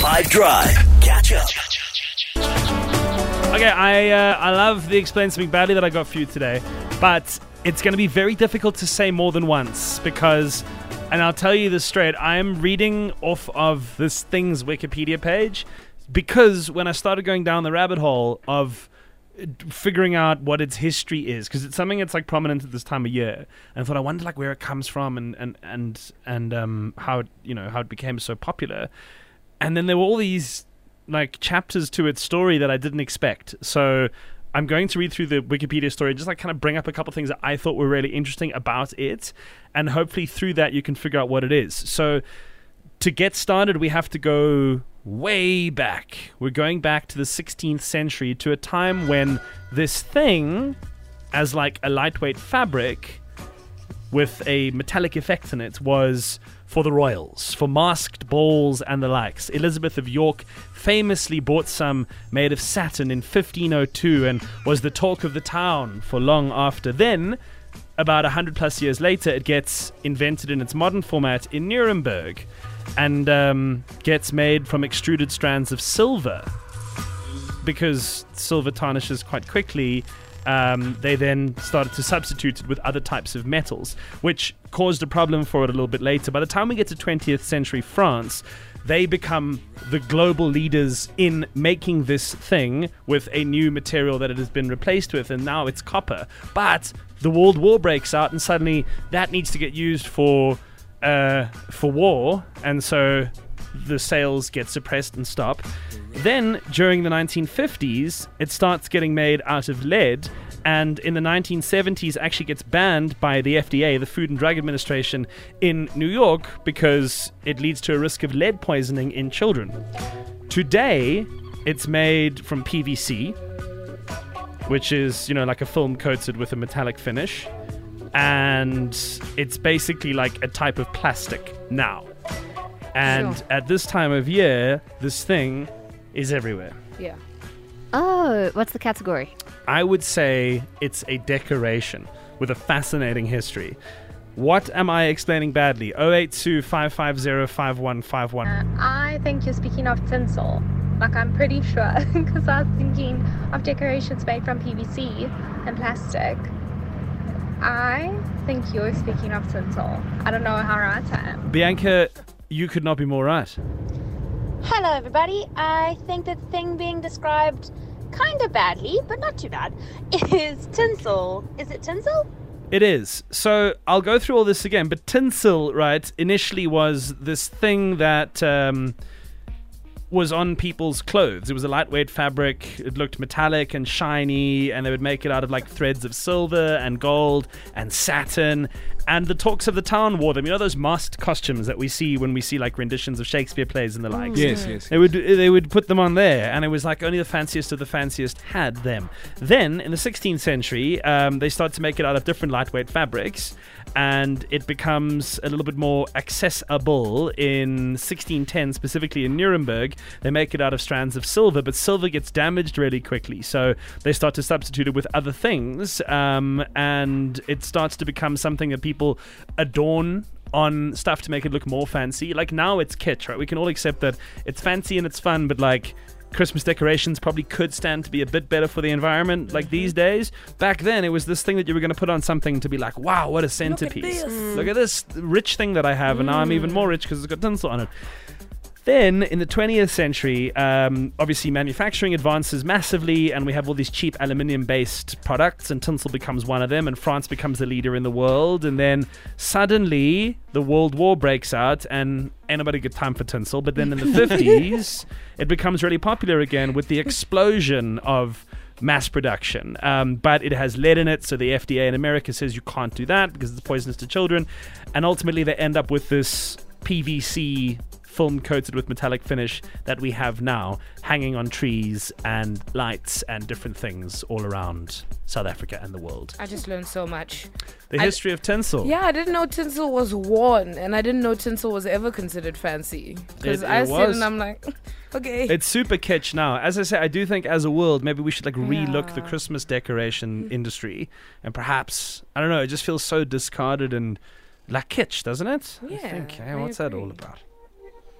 5 Drive. Catch up. Okay, I uh, I love the explain something badly that I got for you today, but it's going to be very difficult to say more than once because, and I'll tell you this straight, I am reading off of this thing's Wikipedia page because when I started going down the rabbit hole of figuring out what its history is because it's something that's like prominent at this time of year and I thought I wonder like where it comes from and and and and um how it you know how it became so popular and then there were all these like chapters to its story that I didn't expect. So I'm going to read through the Wikipedia story just like kind of bring up a couple things that I thought were really interesting about it, and hopefully through that you can figure out what it is. So to get started, we have to go way back. We're going back to the 16th century to a time when this thing, as like a lightweight fabric with a metallic effect in it, was for the royals, for masked balls and the likes. Elizabeth of York famously bought some made of satin in 1502 and was the talk of the town for long after. Then, about 100 plus years later, it gets invented in its modern format in Nuremberg and um, gets made from extruded strands of silver. Because silver tarnishes quite quickly, um, they then started to substitute it with other types of metals, which caused a problem for it a little bit later. By the time we get to 20th century France, they become the global leaders in making this thing with a new material that it has been replaced with, and now it's copper. But the World War breaks out, and suddenly that needs to get used for uh, for war, and so the sales get suppressed and stop. Then, during the 1950s, it starts getting made out of lead, and in the 1970s, actually gets banned by the FDA, the Food and Drug Administration, in New York because it leads to a risk of lead poisoning in children. Today, it's made from PVC, which is, you know, like a film coated with a metallic finish, and it's basically like a type of plastic now. And Sure. at this time of year, this thing is everywhere. Yeah. Oh, what's the category? I would say it's a decoration with a fascinating history. What am I explaining badly? 082 550 5151. Uh, I think you're speaking of tinsel. Like, I'm pretty sure, because I was thinking of decorations made from PVC and plastic. I think you're speaking of tinsel. I don't know how right I am. Bianca, you could not be more right. Hello, everybody. I think the thing being described kind of badly, but not too bad, is tinsel. Is it tinsel? It is. So I'll go through all this again. But tinsel, right, initially was this thing that um, was on people's clothes. It was a lightweight fabric. It looked metallic and shiny, and they would make it out of like threads of silver and gold and satin. And the talks of the town wore them. You know those masked costumes that we see when we see like renditions of Shakespeare plays and the likes. Yes, yes. They would they would put them on there, and it was like only the fanciest of the fanciest had them. Then in the 16th century, um, they start to make it out of different lightweight fabrics, and it becomes a little bit more accessible. In 1610, specifically in Nuremberg, they make it out of strands of silver, but silver gets damaged really quickly, so they start to substitute it with other things, um, and it starts to become something that people adorn on stuff to make it look more fancy. Like now it's kitsch, right? We can all accept that it's fancy and it's fun, but like Christmas decorations probably could stand to be a bit better for the environment like these days. Back then it was this thing that you were going to put on something to be like, wow, what a centerpiece. Look at this rich thing that I have, and now I'm even more rich because it's got tinsel on it. Then, in the 20th century, um, obviously manufacturing advances massively, and we have all these cheap aluminium based products, and tinsel becomes one of them, and France becomes the leader in the world. And then suddenly, the World War breaks out, and ain't nobody got time for tinsel. But then in the 50s, it becomes really popular again with the explosion of mass production. Um, but it has lead in it, so the FDA in America says you can't do that because it's poisonous to children. And ultimately, they end up with this PVC film coated with metallic finish that we have now hanging on trees and lights and different things all around South Africa and the world. I just learned so much. The I- history of tinsel. Yeah, I didn't know tinsel was worn, and I didn't know tinsel was ever considered fancy. Because I it see it was. and I'm like, okay. It's super kitsch now. As I say, I do think as a world, maybe we should like relook the Christmas decoration mm-hmm. industry and perhaps, I don't know, it just feels so discarded and like kitsch, doesn't it? I Yeah, think, hey, I what's that all about?